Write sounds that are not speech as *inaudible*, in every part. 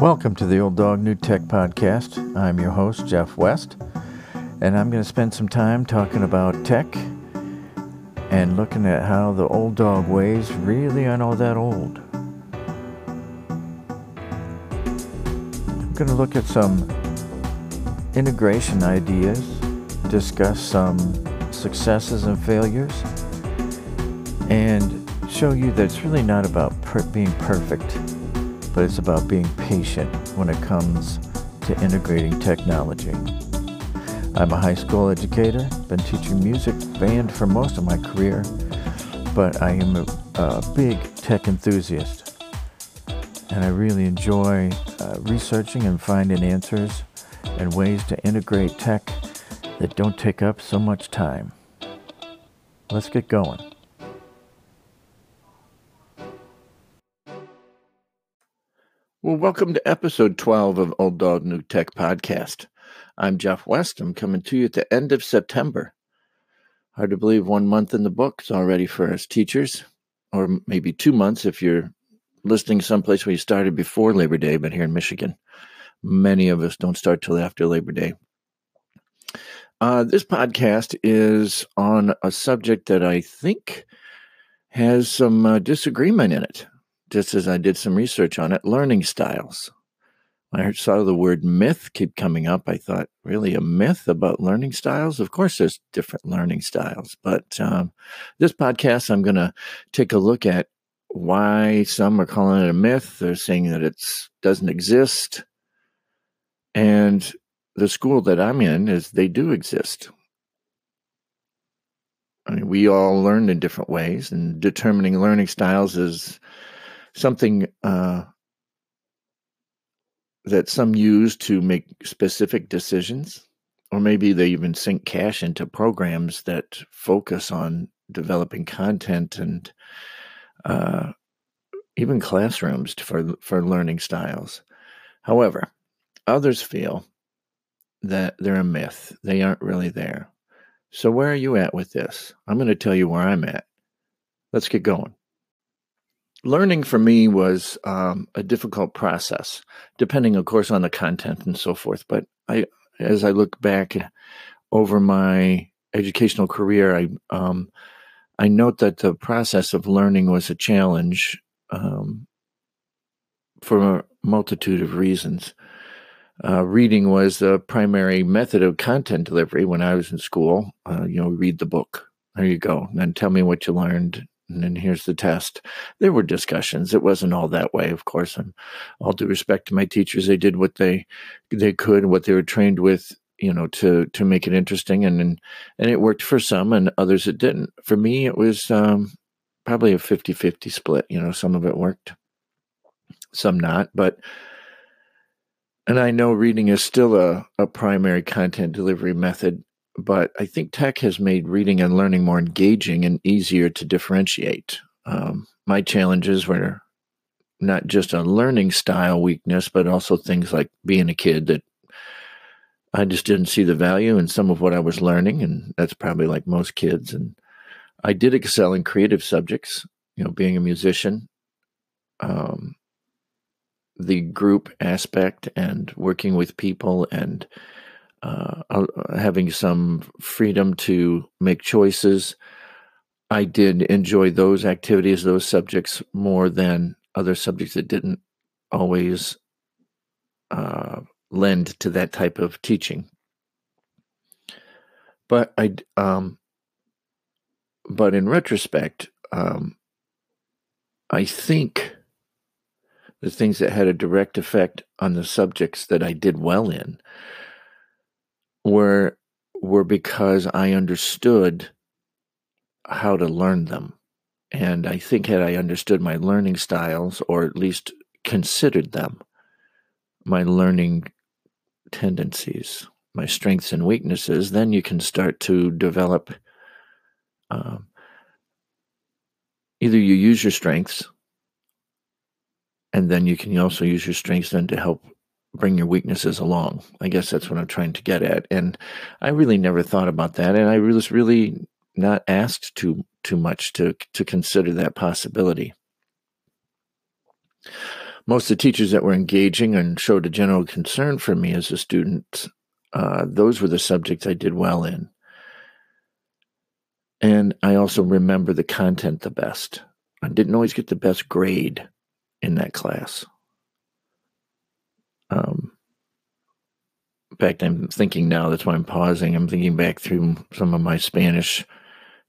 Welcome to the Old Dog New Tech Podcast. I'm your host, Jeff West, and I'm going to spend some time talking about tech and looking at how the old dog ways really aren't all that old. I'm going to look at some integration ideas, discuss some successes and failures, and show you that it's really not about per- being perfect but it's about being patient when it comes to integrating technology. I'm a high school educator, been teaching music band for most of my career, but I am a, a big tech enthusiast. And I really enjoy uh, researching and finding answers and ways to integrate tech that don't take up so much time. Let's get going. Well, welcome to episode 12 of Old Dog New Tech Podcast. I'm Jeff West. I'm coming to you at the end of September. Hard to believe one month in the books already for us teachers, or maybe two months if you're listening someplace where you started before Labor Day, but here in Michigan, many of us don't start till after Labor Day. Uh, this podcast is on a subject that I think has some uh, disagreement in it just as I did some research on it, learning styles. I saw the word myth keep coming up, I thought, really, a myth about learning styles? Of course, there's different learning styles, but um, this podcast, I'm going to take a look at why some are calling it a myth. They're saying that it doesn't exist. And the school that I'm in is they do exist. I mean, we all learn in different ways, and determining learning styles is something uh, that some use to make specific decisions, or maybe they even sink cash into programs that focus on developing content and uh, even classrooms for for learning styles. However, others feel that they're a myth; they aren't really there. So, where are you at with this? I'm going to tell you where I'm at. Let's get going learning for me was um, a difficult process, depending, of course, on the content and so forth. But I, as I look back over my educational career, I um, I note that the process of learning was a challenge um, for a multitude of reasons. Uh, reading was the primary method of content delivery when I was in school. Uh, you know, read the book. There you go. And then tell me what you learned and here's the test. There were discussions. It wasn't all that way, of course. And all due respect to my teachers, they did what they they could, what they were trained with, you know, to to make it interesting, and and, and it worked for some, and others it didn't. For me, it was um, probably a 50-50 split. You know, some of it worked, some not, but. And I know reading is still a, a primary content delivery method but I think tech has made reading and learning more engaging and easier to differentiate. Um, my challenges were not just a learning style weakness, but also things like being a kid that I just didn't see the value in some of what I was learning, and that's probably like most kids. And I did excel in creative subjects, you know, being a musician, um, the group aspect, and working with people and uh, uh, having some freedom to make choices. I did enjoy those activities, those subjects more than other subjects that didn't always uh, lend to that type of teaching. But I, um, but in retrospect, um, I think the things that had a direct effect on the subjects that I did well in were were because I understood how to learn them. And I think had I understood my learning styles, or at least considered them, my learning tendencies, my strengths and weaknesses, then you can start to develop. Um, either you use your strengths, and then you can also use your strengths then to help bring your weaknesses along. I guess that's what I'm trying to get at. And I really never thought about that, and I was really not asked too too much to to consider that possibility. most of the teachers that were engaging and showed a general concern for me as a student, uh, those were the subjects I did well in. And I also remember the content the best. I didn't always get the best grade in that class. Um, in fact, I'm thinking now, that's why I'm pausing. I'm thinking back through some of my Spanish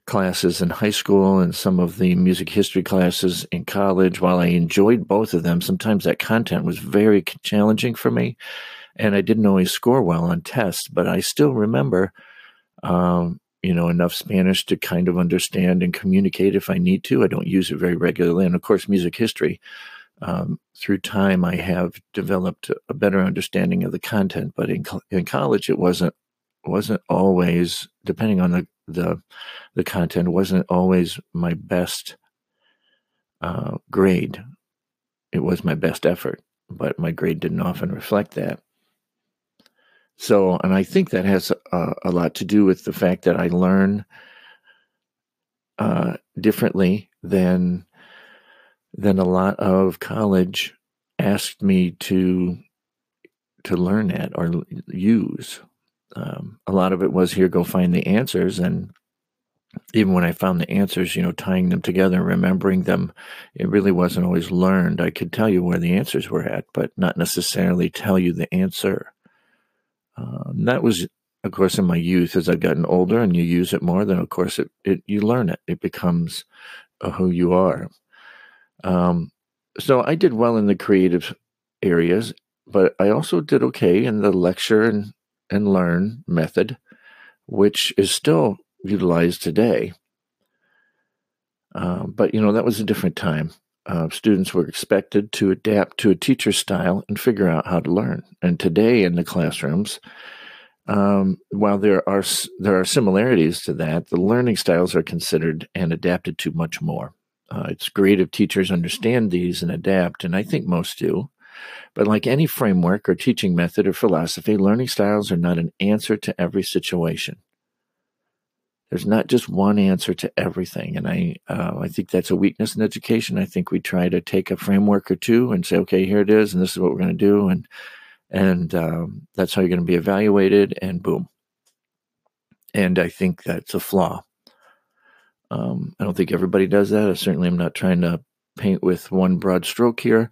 classes in high school and some of the music history classes in college. While I enjoyed both of them, sometimes that content was very challenging for me, and I didn't always score well on tests. But I still remember, um, you know, enough Spanish to kind of understand and communicate if I need to. I don't use it very regularly, and of course, music history. Um, through time, I have developed a better understanding of the content, but in in college, it wasn't wasn't always depending on the the the content wasn't always my best uh, grade. It was my best effort, but my grade didn't often reflect that. So, and I think that has a, a lot to do with the fact that I learn uh, differently than than a lot of college asked me to to learn at or use um, a lot of it was here, go find the answers. And even when I found the answers, you know, tying them together, remembering them, it really wasn't always learned. I could tell you where the answers were at, but not necessarily tell you the answer. Um, that was, of course, in my youth. As I've gotten older and you use it more, then of course it, it you learn it. It becomes uh, who you are. Um, so I did well in the creative areas, but I also did okay in the lecture and and learn method, which is still utilized today. Uh, but, you know, that was a different time. Uh, students were expected to adapt to a teacher's style and figure out how to learn. And today in the classrooms, um, while there are there are similarities to that, the learning styles are considered and adapted to much more. Uh, it's great if teachers understand these and adapt, and I think most do. But like any framework or teaching method or philosophy, learning styles are not an answer to every situation. There's not just one answer to everything, and I uh, I think that's a weakness in education. I think we try to take a framework or two and say, okay, here it is, and this is what we're going to do, and and um, that's how you're going to be evaluated, and boom. And I think that's a flaw. Um, I don't think everybody does that. I certainly am not trying to paint with one broad stroke here,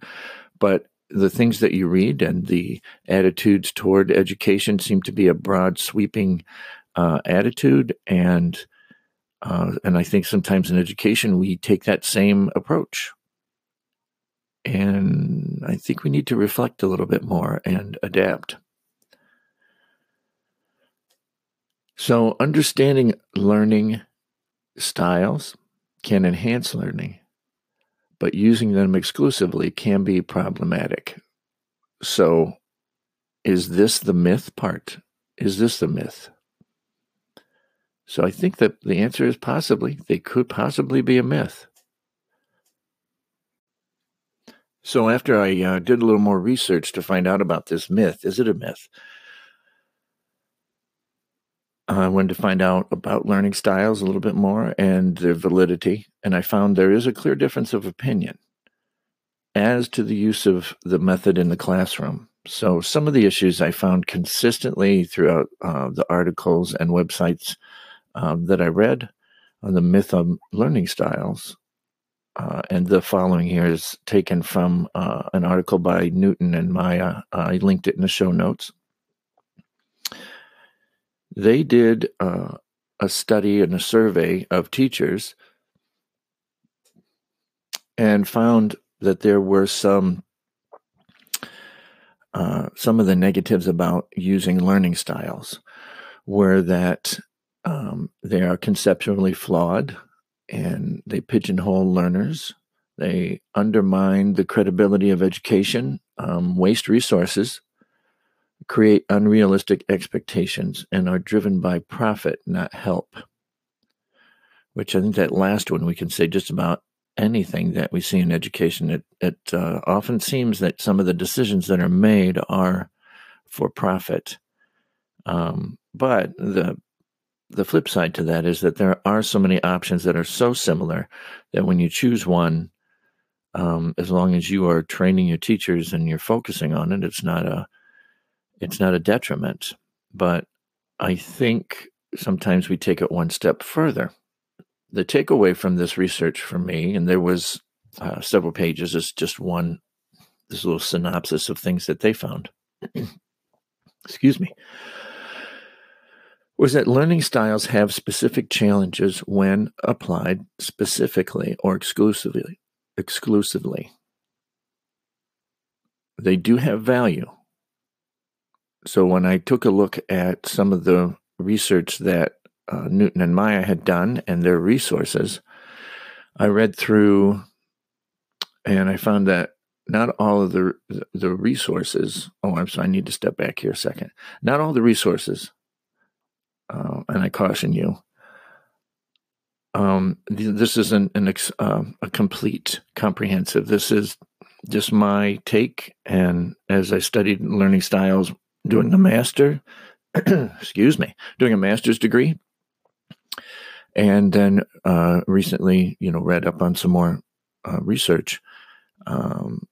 but the things that you read and the attitudes toward education seem to be a broad, sweeping uh, attitude, and uh, and I think sometimes in education we take that same approach, and I think we need to reflect a little bit more and adapt. So, understanding learning styles can enhance learning but using them exclusively can be problematic. So, is this the myth part? Is this the myth? So, I think that the answer is possibly. They could possibly be a myth. So, after I uh, did a little more research to find out about this myth, is it a myth? I wanted to find out about learning styles a little bit more and their validity, and I found there is a clear difference of opinion as to the use of the method in the classroom. So, some of the issues I found consistently throughout uh, the articles and websites um, that I read on the myth of learning styles. Uh, and the following here is taken from uh, an article by Newton and Miah. I linked it in the show notes they did uh, a study and a survey of teachers and found that there were some uh, some of the negatives about using learning styles were that um, they are conceptually flawed and they pigeonhole learners. They undermine the credibility of education, um, waste resources, create unrealistic expectations and are driven by profit, not help. Which I think that last one we can say just about anything that we see in education. It, it uh, often seems that some of the decisions that are made are for profit. Um, but the the flip side to that is that there are so many options that are so similar that when you choose one, Um, as long as you are training your teachers and you're focusing on it, it's not a it's not a detriment. But I think sometimes we take it one step further. The takeaway from this research for me, and there was uh, several pages, is just one this little synopsis of things that they found. *clears throat* Excuse me was that learning styles have specific challenges when applied specifically or exclusively exclusively they do have value so when i took a look at some of the research that uh, newton and miah had done and their resources i read through and i found that not all of the the resources oh i'm sorry i need to step back here a second not all the resources uh, and I caution you. Um, this isn't an ex, uh, a complete, comprehensive. This is just my take. And as I studied learning styles, doing a master, *clears throat* excuse me, doing a master's degree, and then uh, recently, you know, read up on some more uh, research. Um,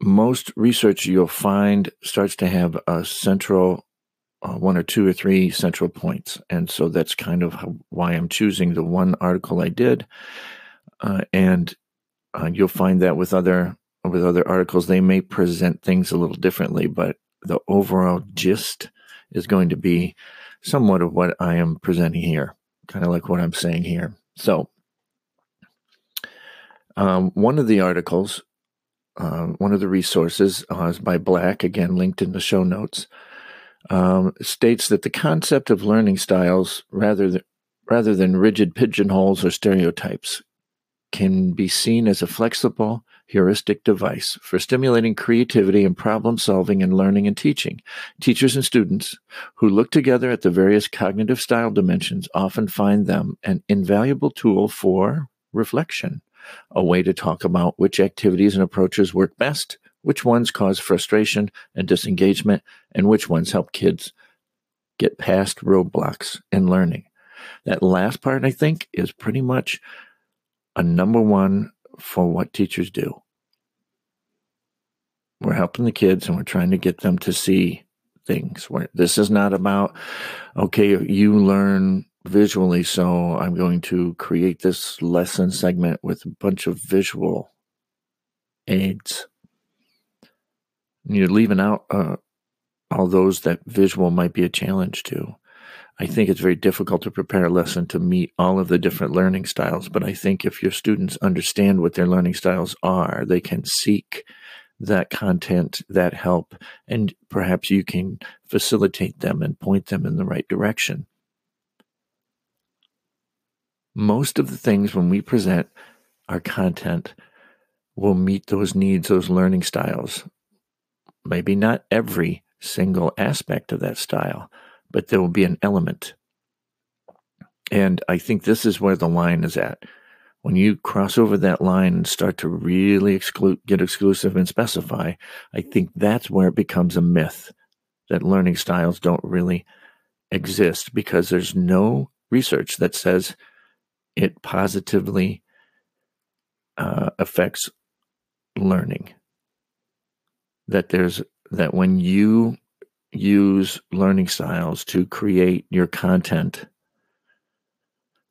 most research you'll find starts to have a central uh, one or two or three central points. And so that's kind of how, why I'm choosing the one article I did. Uh, and uh, you'll find that with other with other articles, they may present things a little differently, but the overall gist is going to be somewhat of what I am presenting here, kind of like what I'm saying here. So, um, one of the articles, uh, one of the resources uh, is by Black, again linked in the show notes um, states that the concept of learning styles, rather than, rather than rigid pigeonholes or stereotypes, can be seen as a flexible heuristic device for stimulating creativity and problem solving and learning and teaching. Teachers and students who look together at the various cognitive style dimensions often find them an invaluable tool for reflection, a way to talk about which activities and approaches work best which ones cause frustration and disengagement, and which ones help kids get past roadblocks in learning. That last part, I think, is pretty much a number one for what teachers do. We're helping the kids and we're trying to get them to see things. Where this is not about, okay, you learn visually, so I'm going to create this lesson segment with a bunch of visual aids you're leaving out uh, all those that visual might be a challenge to. I think it's very difficult to prepare a lesson to meet all of the different learning styles. But I think if your students understand what their learning styles are, they can seek that content, that help, and perhaps you can facilitate them and point them in the right direction. Most of the things when we present our content will meet those needs, those learning styles maybe not every single aspect of that style, but there will be an element. And I think this is where the line is at. When you cross over that line and start to really exclude, get exclusive and specify, I think that's where it becomes a myth that learning styles don't really exist because there's no research that says it positively uh, affects learning that there's that when you use learning styles to create your content.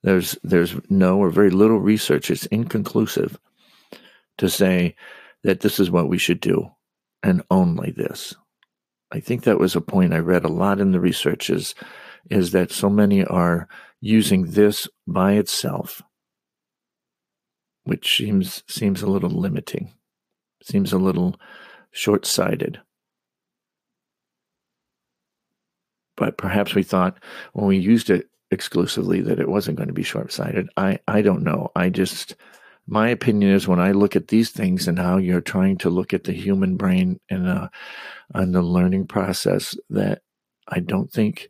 There's there's no or very little research. It's inconclusive to say that this is what we should do and only this. I think that was a point i read a lot in the research is is that so many are using this by itself which seems seems a little limiting seems a little short sighted. But perhaps we thought when we used it exclusively that it wasn't going to be short sighted. I, I don't know. I just, my opinion is when I look at these things and how you're trying to look at the human brain and uh, the learning process, that I don't think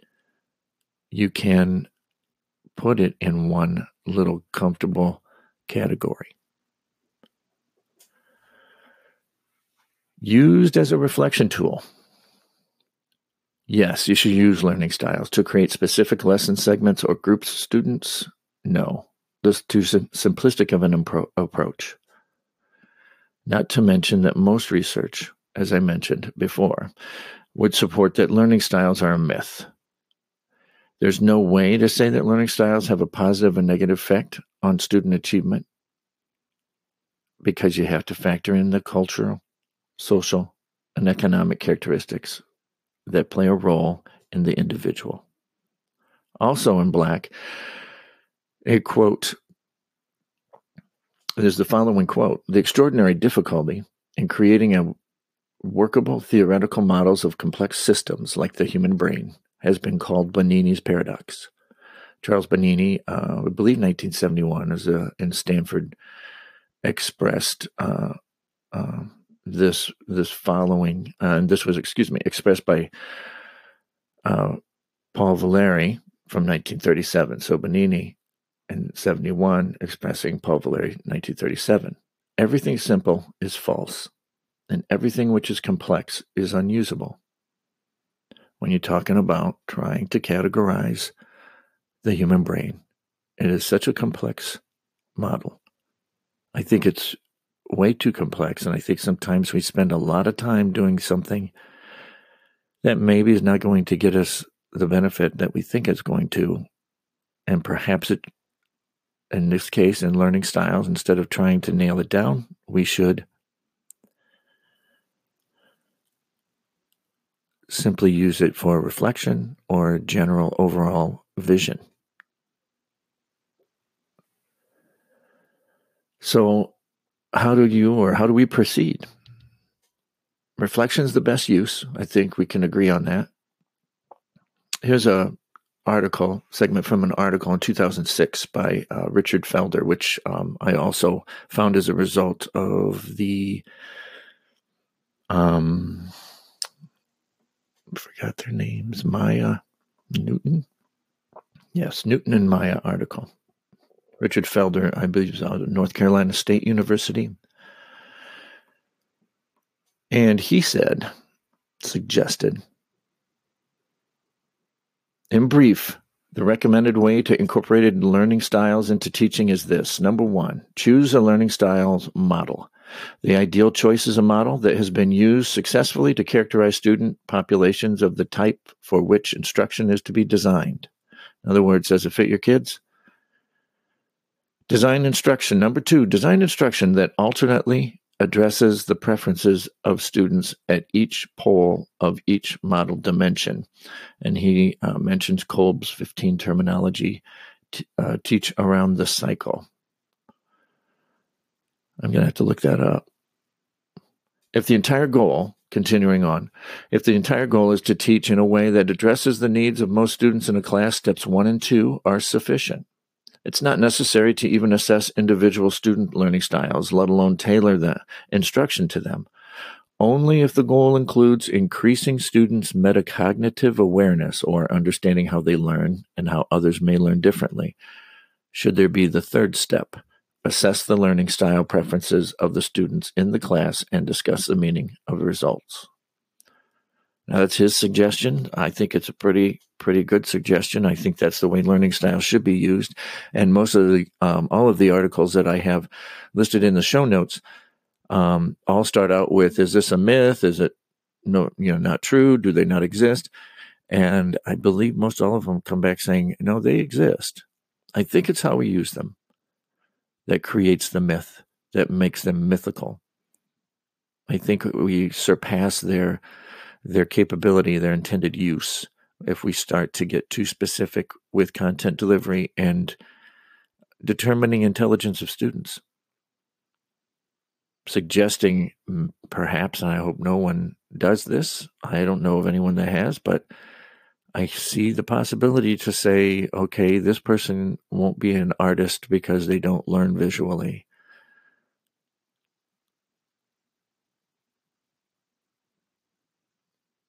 you can put it in one little comfortable category. Used as a reflection tool. Yes, you should use learning styles to create specific lesson segments or groups of students. No, this is too sim- simplistic of an impro- approach. Not to mention that most research, as I mentioned before, would support that learning styles are a myth. There's no way to say that learning styles have a positive and negative effect on student achievement because you have to factor in the cultural, social, and economic characteristics that play a role in the individual. Also in black, a quote there's the following quote The extraordinary difficulty in creating a workable theoretical models of complex systems like the human brain has been called Bonini's paradox. Charles Bonini, uh, I believe 1971, is a, in Stanford, expressed uh, uh, this this following, uh, and this was, excuse me, expressed by uh, Paul Valéry from 1937. So Bonini in 71 expressing Paul Valéry 1937. Everything simple is false, and everything which is complex is unusable when you're talking about trying to categorize the human brain. It is such a complex model. I think it's way too complex. And I think sometimes we spend a lot of time doing something that maybe is not going to get us the benefit that we think it's going to. And perhaps it, in this case, in learning styles, instead of trying to nail it down, we should simply use it for reflection or general overall vision. So, how do you or how do we proceed? Reflection is the best use. I think we can agree on that. Here's a article segment from an article in 2006 by uh, Richard Felder, which um, I also found as a result of the um, forgot their names, Miah Newton. Yes, Newton and Miah article. Richard Felder, I believe, is out of North Carolina State University. And he said, suggested, in brief, the recommended way to incorporate learning styles into teaching is this. Number one, choose a learning styles model. The ideal choice is a model that has been used successfully to characterize student populations of the type for which instruction is to be designed. In other words, does it fit your kids? Design instruction. Number two, design instruction that alternately addresses the preferences of students at each pole of each model dimension. And he uh, mentions Kolb's 15 terminology, t- uh, teach around the cycle. I'm going to have to look that up. If the entire goal, continuing on, if the entire goal is to teach in a way that addresses the needs of most students in a class, steps one and two are sufficient. It's not necessary to even assess individual student learning styles, let alone tailor the instruction to them. Only if the goal includes increasing students' metacognitive awareness or understanding how they learn and how others may learn differently should there be the third step assess the learning style preferences of the students in the class, and discuss the meaning of the results. That's his suggestion. I think it's a pretty pretty good suggestion. I think that's the way learning styles should be used. And most of the um, all of the articles that I have listed in the show notes um, all start out with: Is this a myth? Is it no, you know, not true? Do they not exist? And I believe most all of them come back saying, no, they exist. I think it's how we use them that creates the myth, that makes them mythical. I think we surpass their their capability, their intended use, if we start to get too specific with content delivery and determining intelligence of students. Suggesting perhaps, and I hope no one does this, I don't know of anyone that has, but I see the possibility to say, okay, this person won't be an artist because they don't learn visually.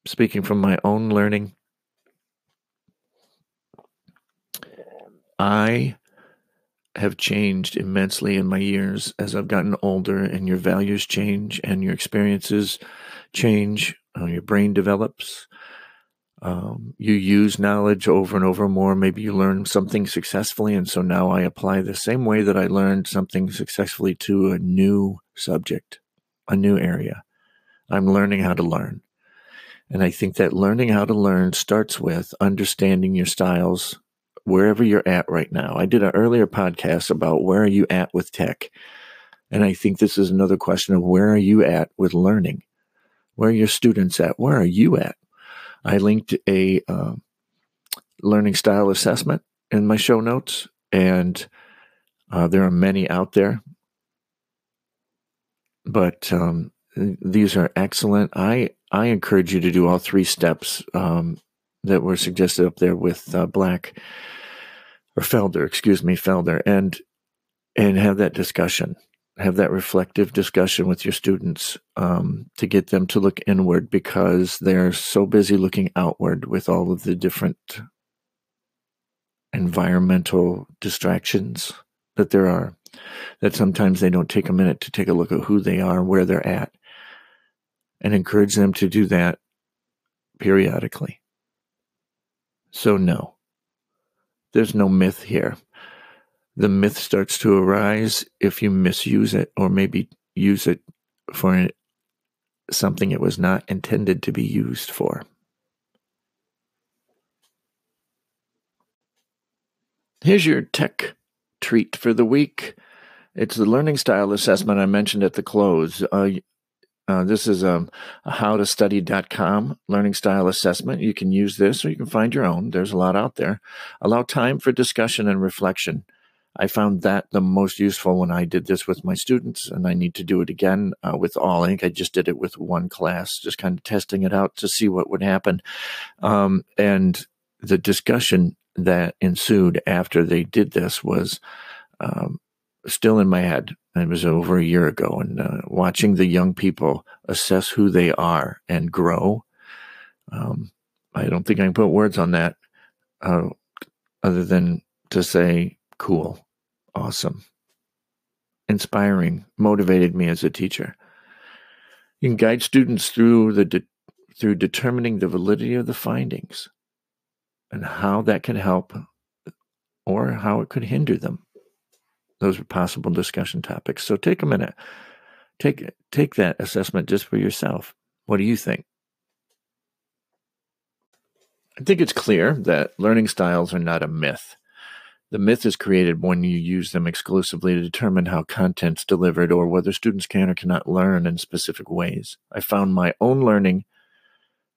Speaking from my own learning, I have changed immensely in my years as I've gotten older, and your values change and your experiences change, uh, your brain develops um, you use knowledge over and over more. Maybe you learn something successfully. And so now I apply the same way that I learned something successfully to a new subject. a new area. I'm learning how to learn. And I think that learning how to learn starts with understanding your styles wherever you're at right now. I did an earlier podcast about where are you at with tech. And I think this is another question of where are you at with learning? Where are your students at? Where are you at? I linked a uh, learning style assessment in my show notes, and uh, there are many out there. But um, these are excellent. I I encourage you to do all three steps um, that were suggested up there with uh, Black or Felder, excuse me, Felder, and and have that discussion, have that reflective discussion with your students um, to get them to look inward because they're so busy looking outward with all of the different environmental distractions that there are that sometimes they don't take a minute to take a look at who they are, where they're at, and encourage them to do that periodically. So, no, there's no myth here. The myth starts to arise if you misuse it or maybe use it for something it was not intended to be used for. Here's your tech treat for the week. It's the learning style assessment I mentioned at the close. Uh, uh, this is um, a howtostudy.com learning style assessment. You can use this or you can find your own. There's a lot out there. Allow time for discussion and reflection. I found that the most useful when I did this with my students, and I need to do it again uh, with all. I I just did it with one class, just kind of testing it out to see what would happen. Um, and the discussion that ensued after they did this was um, still in my head. It was over a year ago, and uh, watching the young people assess who they are and grow. Um, I don't think I can put words on that, uh, other than to say, "Cool, awesome, inspiring," motivated me as a teacher. You can guide students through the de- through determining the validity of the findings and how that can help or how it could hinder them those are possible discussion topics. So take a minute. Take take that assessment just for yourself. What do you think? I think it's clear that learning styles are not a myth. The myth is created when you use them exclusively to determine how content's delivered or whether students can or cannot learn in specific ways. I found my own learning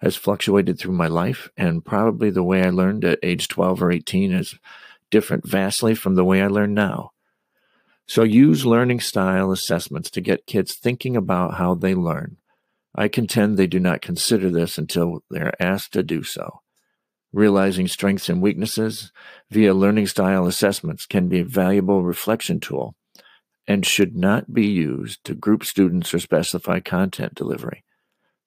has fluctuated through my life, and probably the way I learned at age 12 or 18 is different vastly from the way I learn now. So use learning style assessments to get kids thinking about how they learn. I contend they do not consider this until they're asked to do so. Realizing strengths and weaknesses via learning style assessments can be a valuable reflection tool and should not be used to group students or specify content delivery.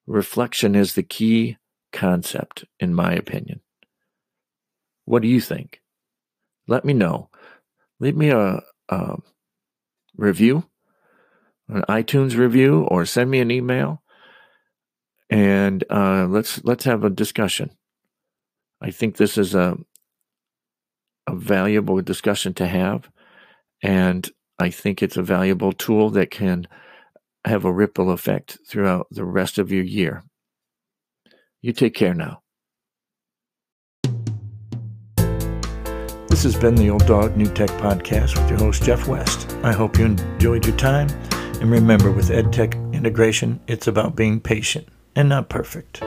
Reflection is the key concept, in my opinion. What do you think? Let me know. Leave me a, a review, an iTunes review, or send me an email, and uh, let's let's have a discussion. I think this is a a valuable discussion to have, and I think it's a valuable tool that can have a ripple effect throughout the rest of your year. You take care now. This has been the Old Dog New Tech Podcast with your host, Jeff West. I hope you enjoyed your time. And remember, with EdTech integration, it's about being patient and not perfect.